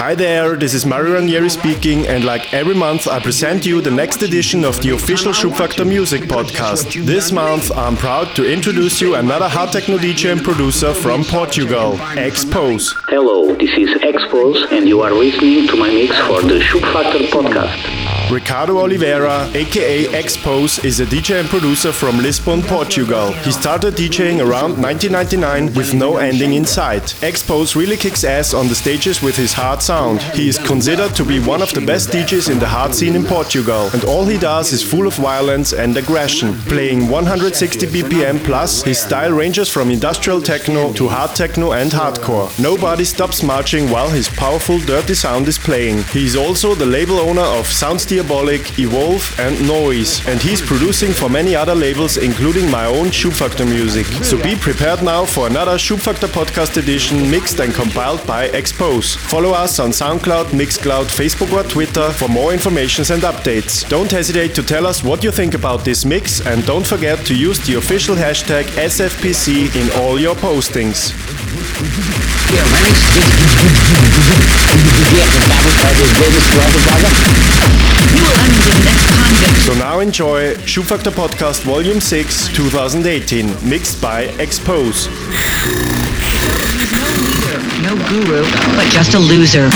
Hi there, this is Mario Ranieri speaking, and like every month, I present you the next edition of the official Schubfaktor Music Podcast. This month, I'm proud to introduce you another hard techno DJ and producer from Portugal, X-Pose. Hello, this is X-Pose, and you are listening to my mix for the Schubfaktor Podcast. Ricardo Oliveira, aka X-Pose, is a DJ and producer from Lisbon, Portugal. He started DJing around 1999 with no ending in sight. X-Pose really kicks ass on the stages with his hard sound. He is considered to be one of the best DJs in the hard scene in Portugal, and all he does is full of violence and aggression. Playing 160 BPM plus, his style ranges from industrial techno to hard techno and hardcore. Nobody stops marching while his powerful dirty sound is playing. He is also the label owner of Soundsteel Diabolic, Evolve, and Noise, and he's producing for many other labels, including my own Schubfaktor music. So be prepared now for another Schubfaktor podcast edition mixed and compiled by X-Pose. Follow us on SoundCloud, Mixcloud, Facebook, or Twitter for more information and updates. Don't hesitate to tell us what you think about this mix, and don't forget to use the official hashtag SFPC in all your postings. So now enjoy Schubfaktor Podcast Volume 6 2018, mixed by X-Pose. no guru, but just a loser.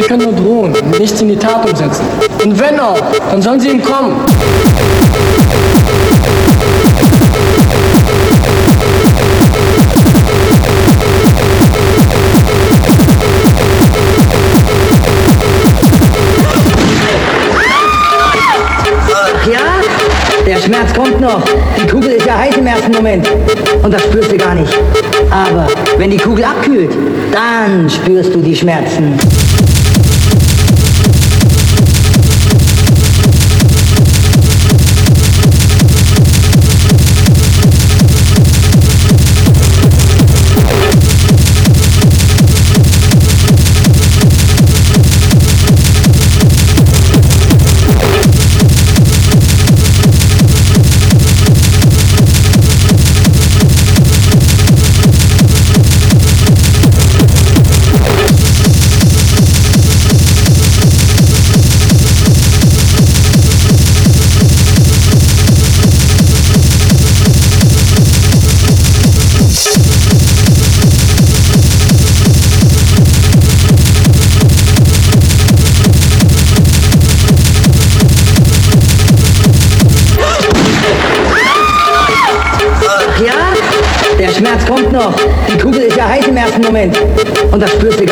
Die können nur drohen nichts in die Tat umsetzen. Und wenn auch, dann sollen sie ihm kommen. Ja, der Schmerz kommt noch. Die Kugel ist ja heiß im ersten Moment. Und das spürst du gar nicht. Aber wenn die Kugel abkühlt, dann spürst du die Schmerzen.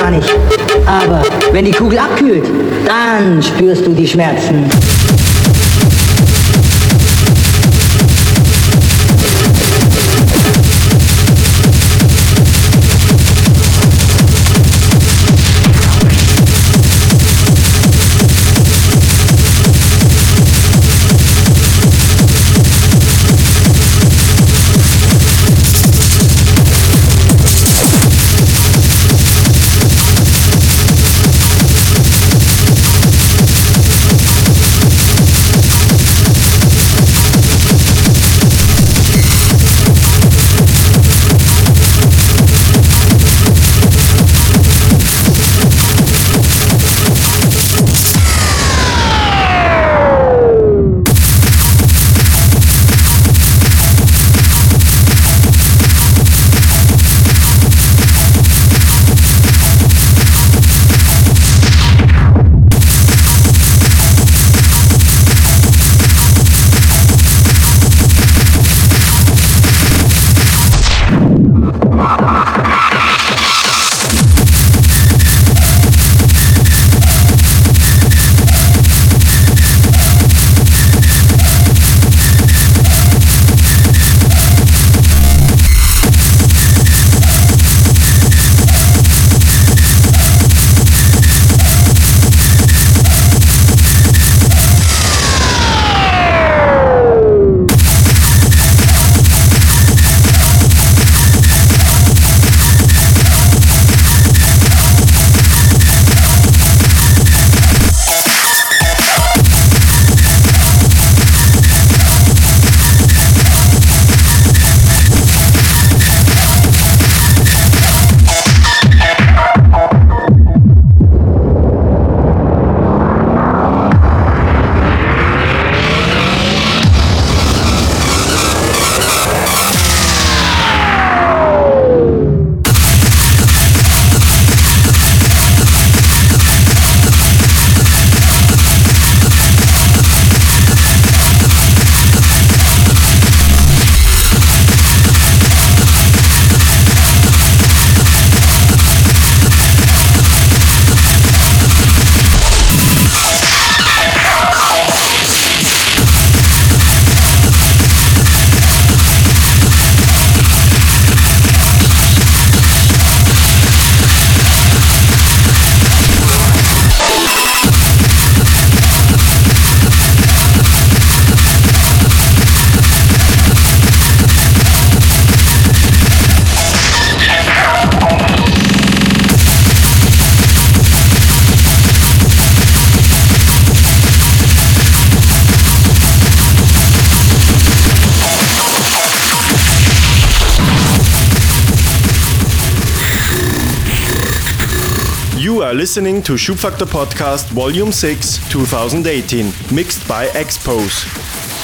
Gar nicht. Aber wenn die Kugel abkühlt, dann spürst du die Schmerzen. Listening to Schubfaktor Podcast Volume 6 2018, mixed by X-Pose.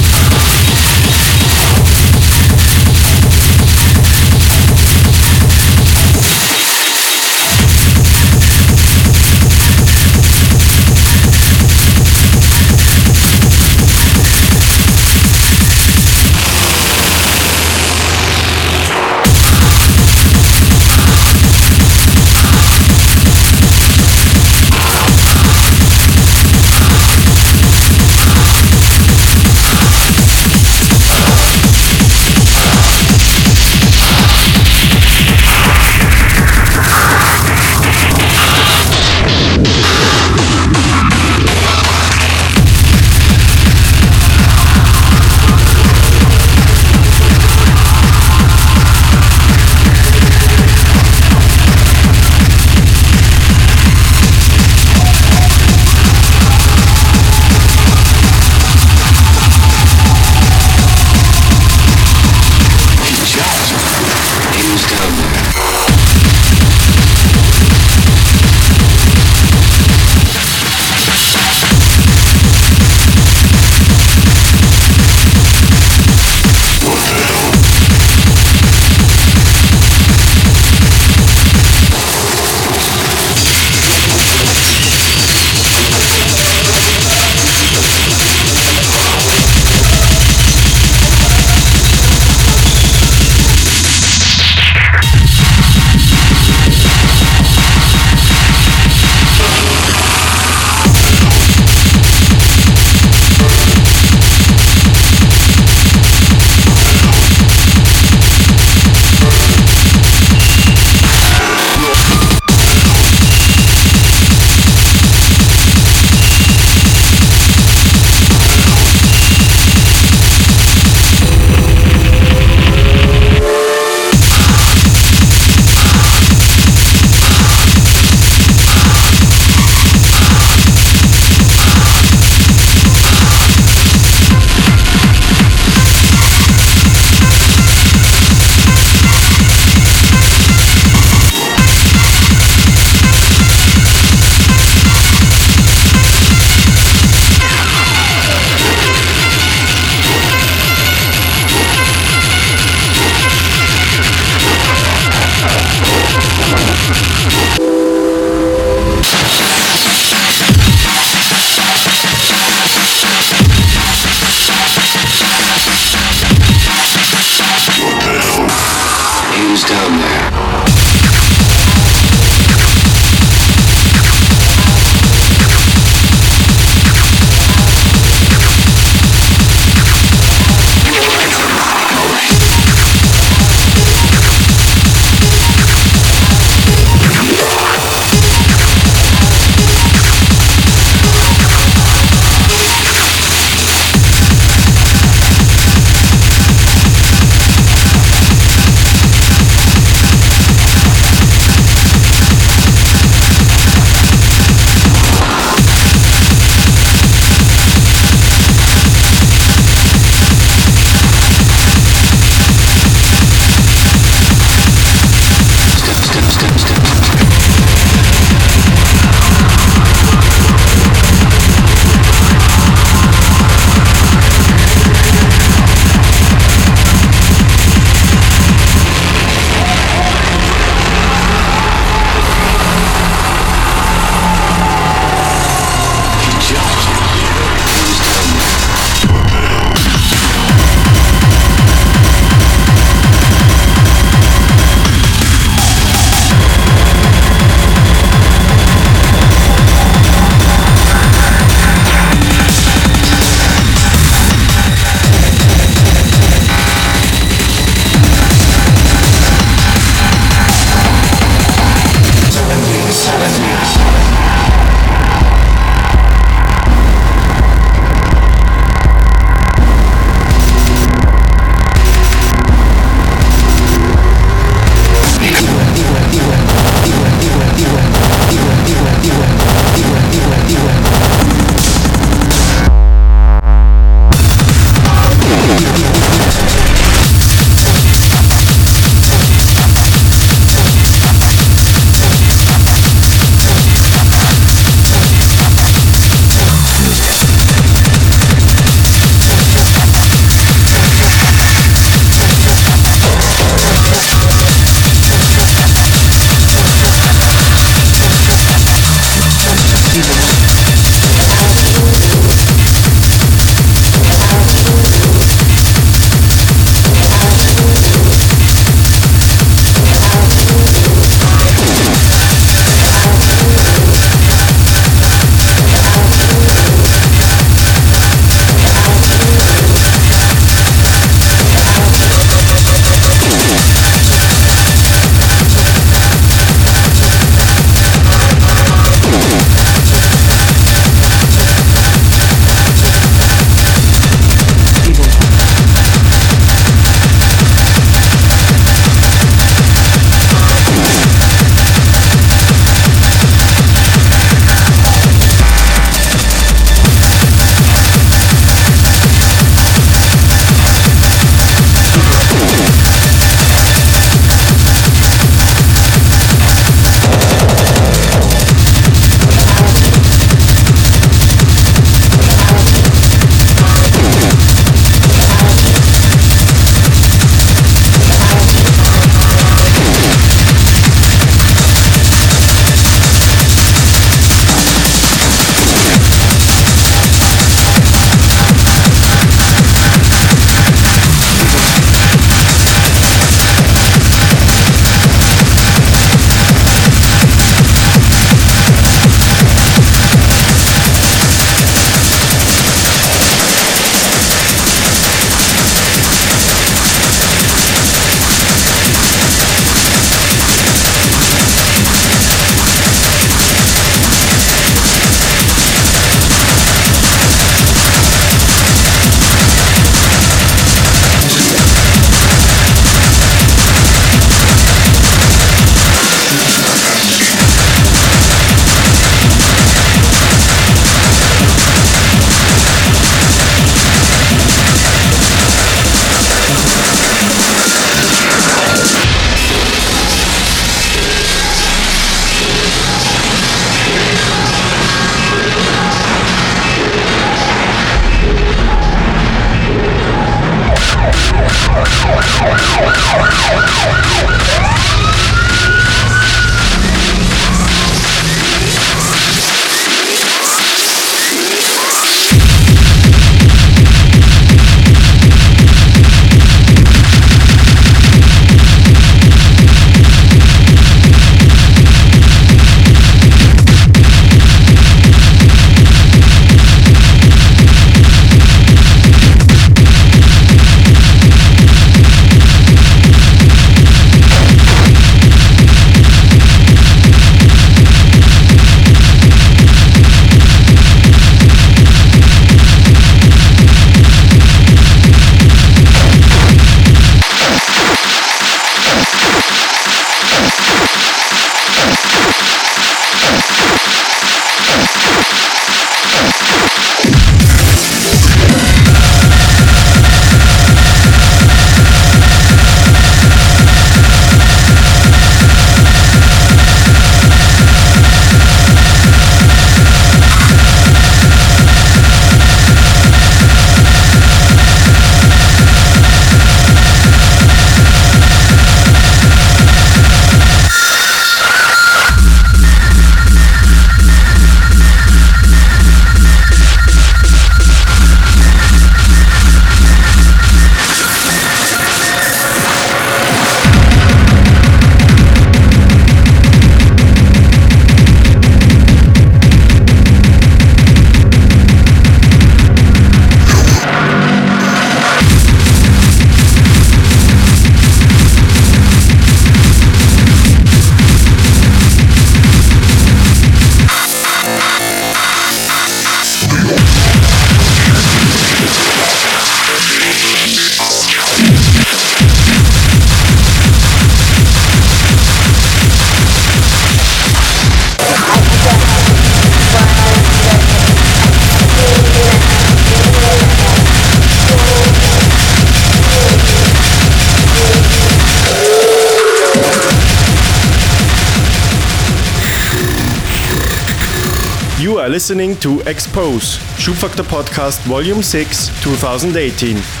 Listening to X-Pose, Schubfaktor Podcast Volume 6, 2018.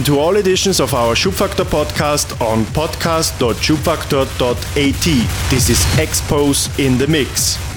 Listen to all editions of our Schubfaktor podcast on podcast.schubfaktor.at. This is X-Pose in the Mix.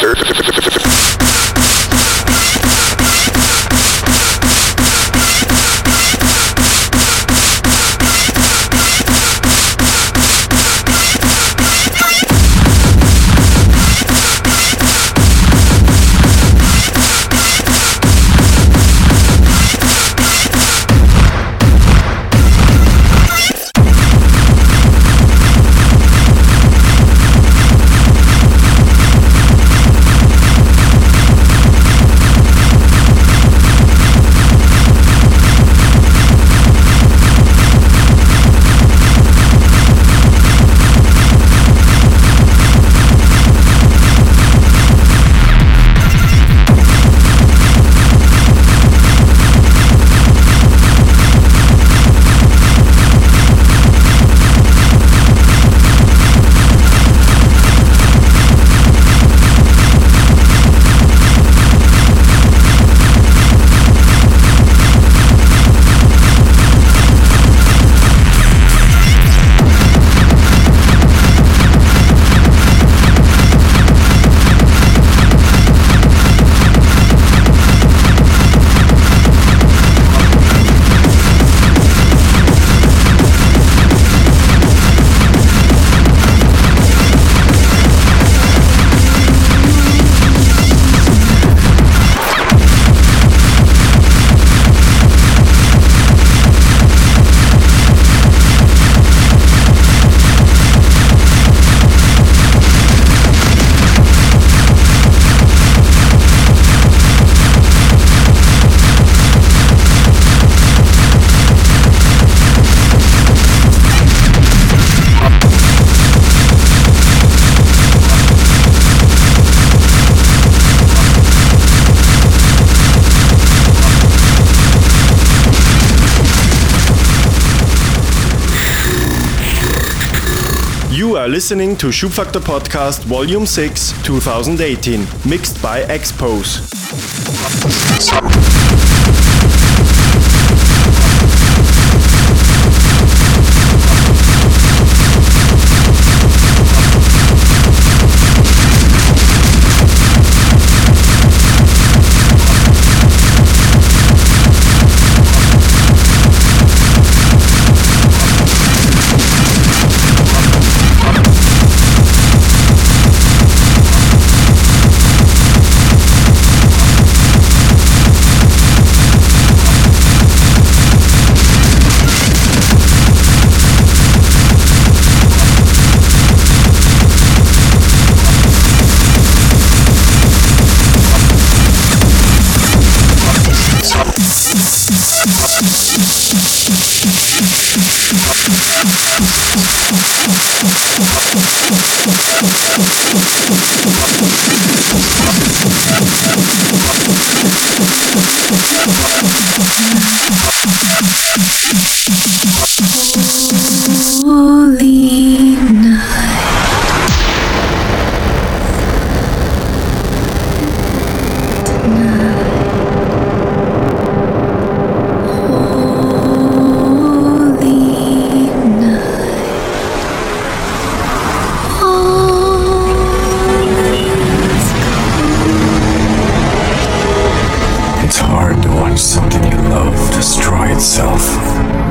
The listening to Schubfaktor Podcast Volume 6 2018, mixed by X-Pose.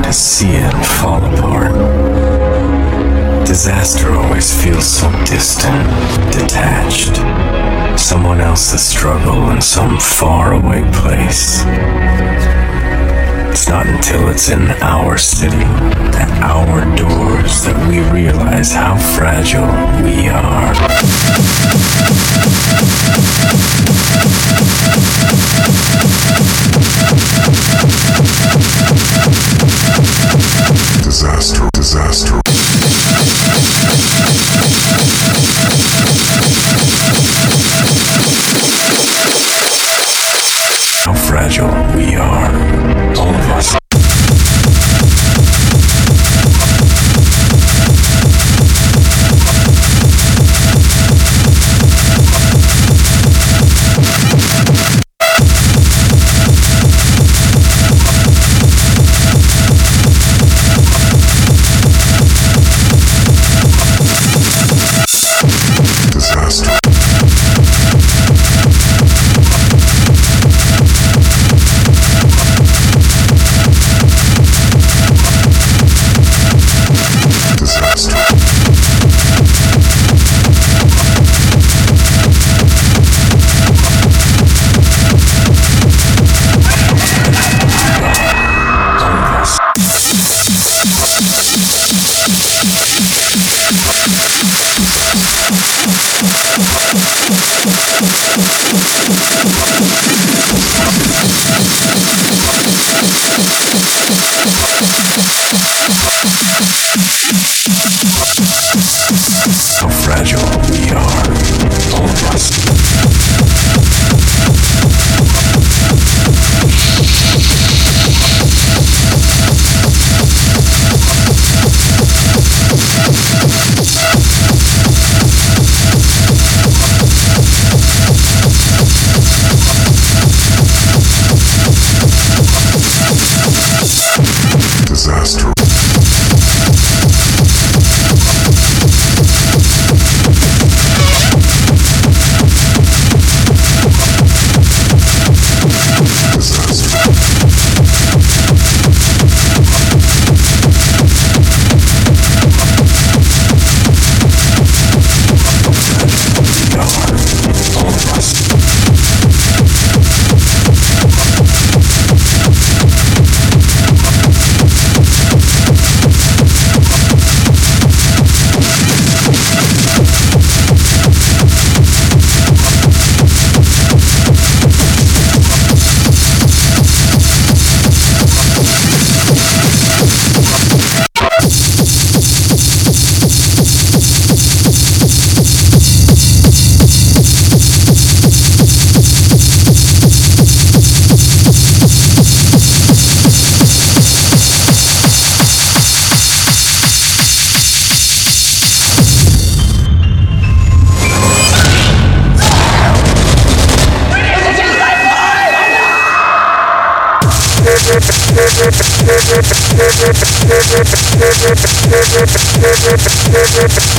To see it fall apart. Disaster always feels so distant, detached. Someone else's struggle in some faraway place. It's not until it's in our city, at our doors, that we realize how fragile we are. Disaster, disaster. How fragile we are, all of us. Disaster.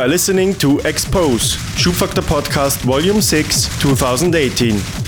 Are listening to X-Pose, Schubfaktor Podcast Volume 6, 2018.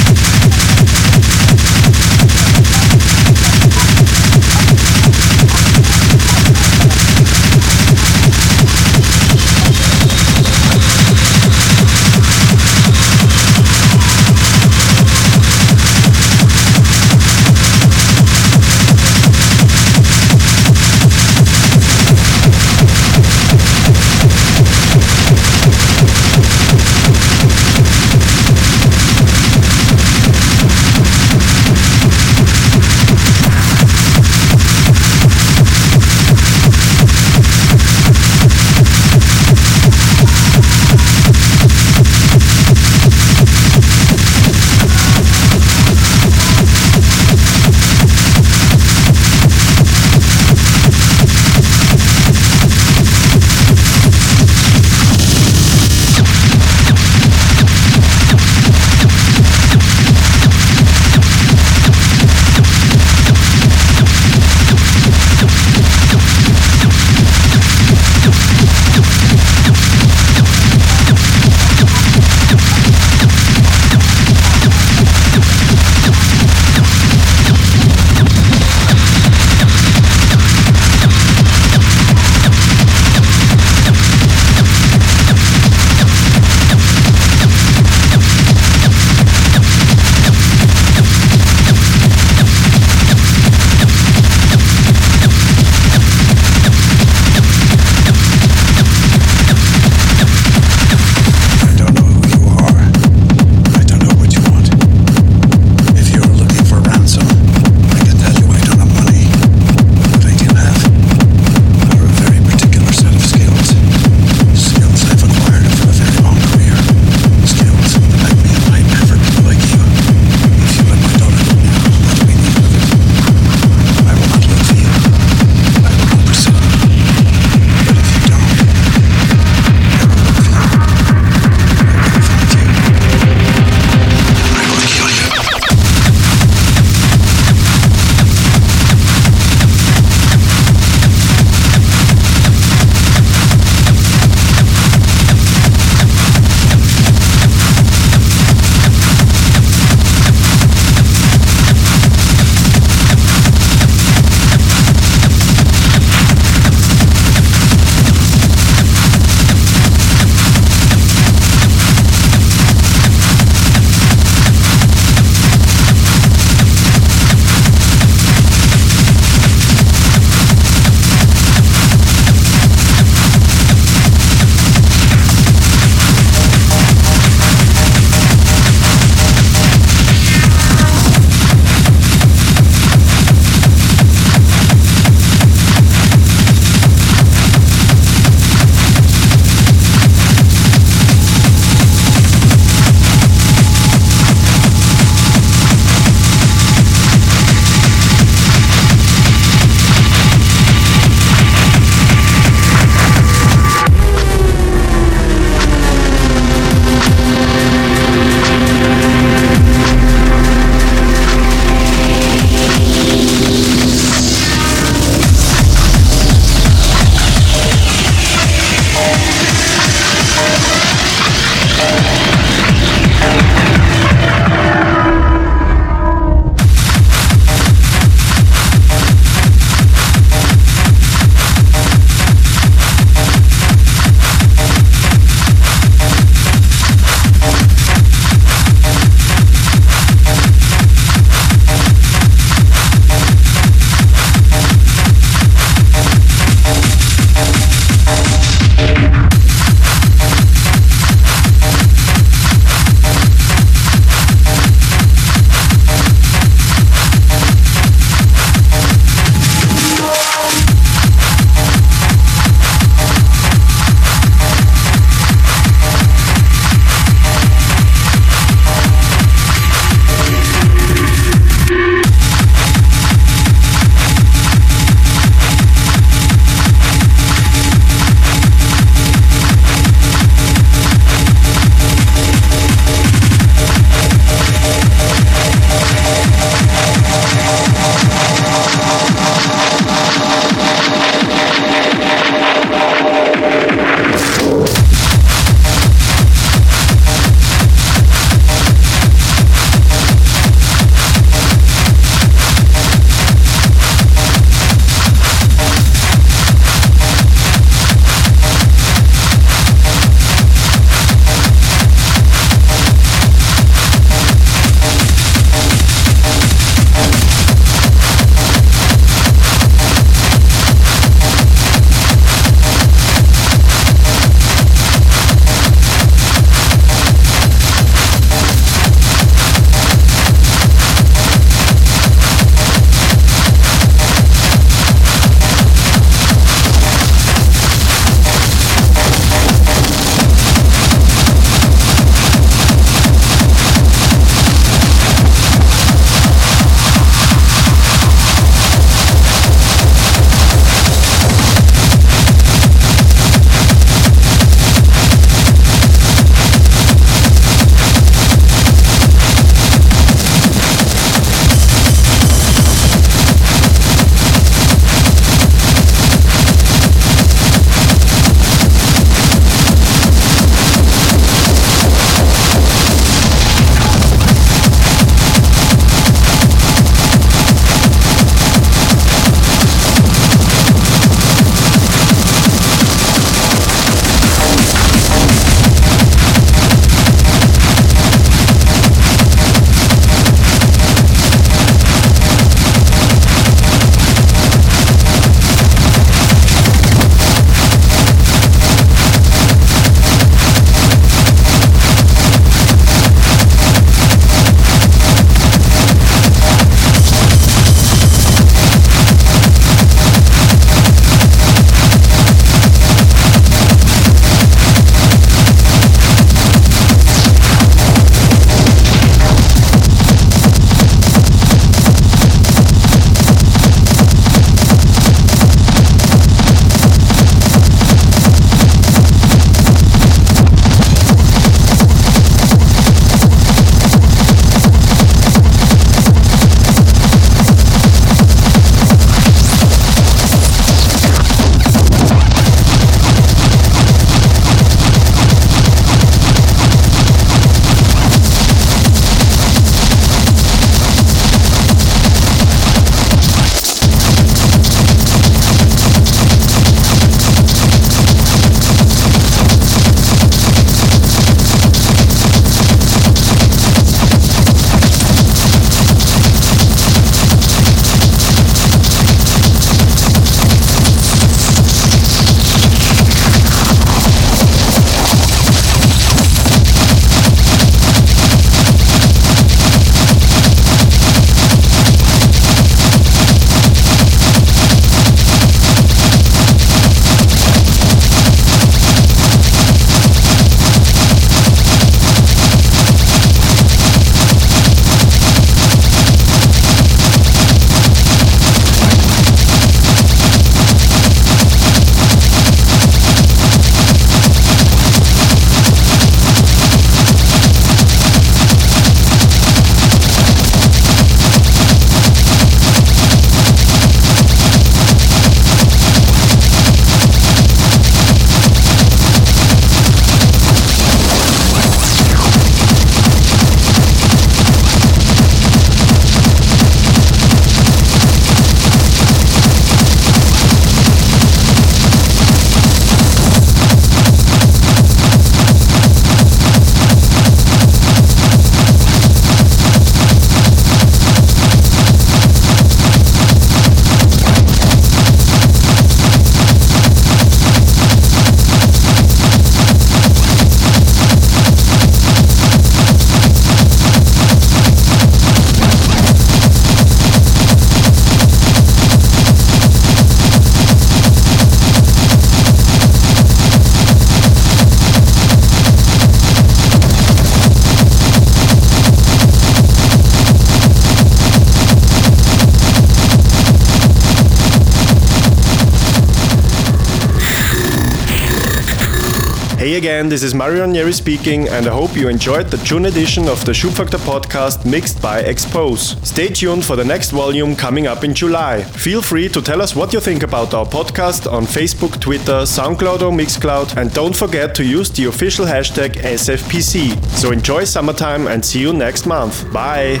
Ranieri speaking, and I hope you enjoyed the June edition of the Schubfaktor podcast mixed by X-Pose. Stay tuned for the next volume coming up in July. Feel free to tell us what you think about our podcast on Facebook, Twitter, SoundCloud, or Mixcloud, and don't forget to use the official hashtag SFPC. So enjoy summertime and see you next month. Bye!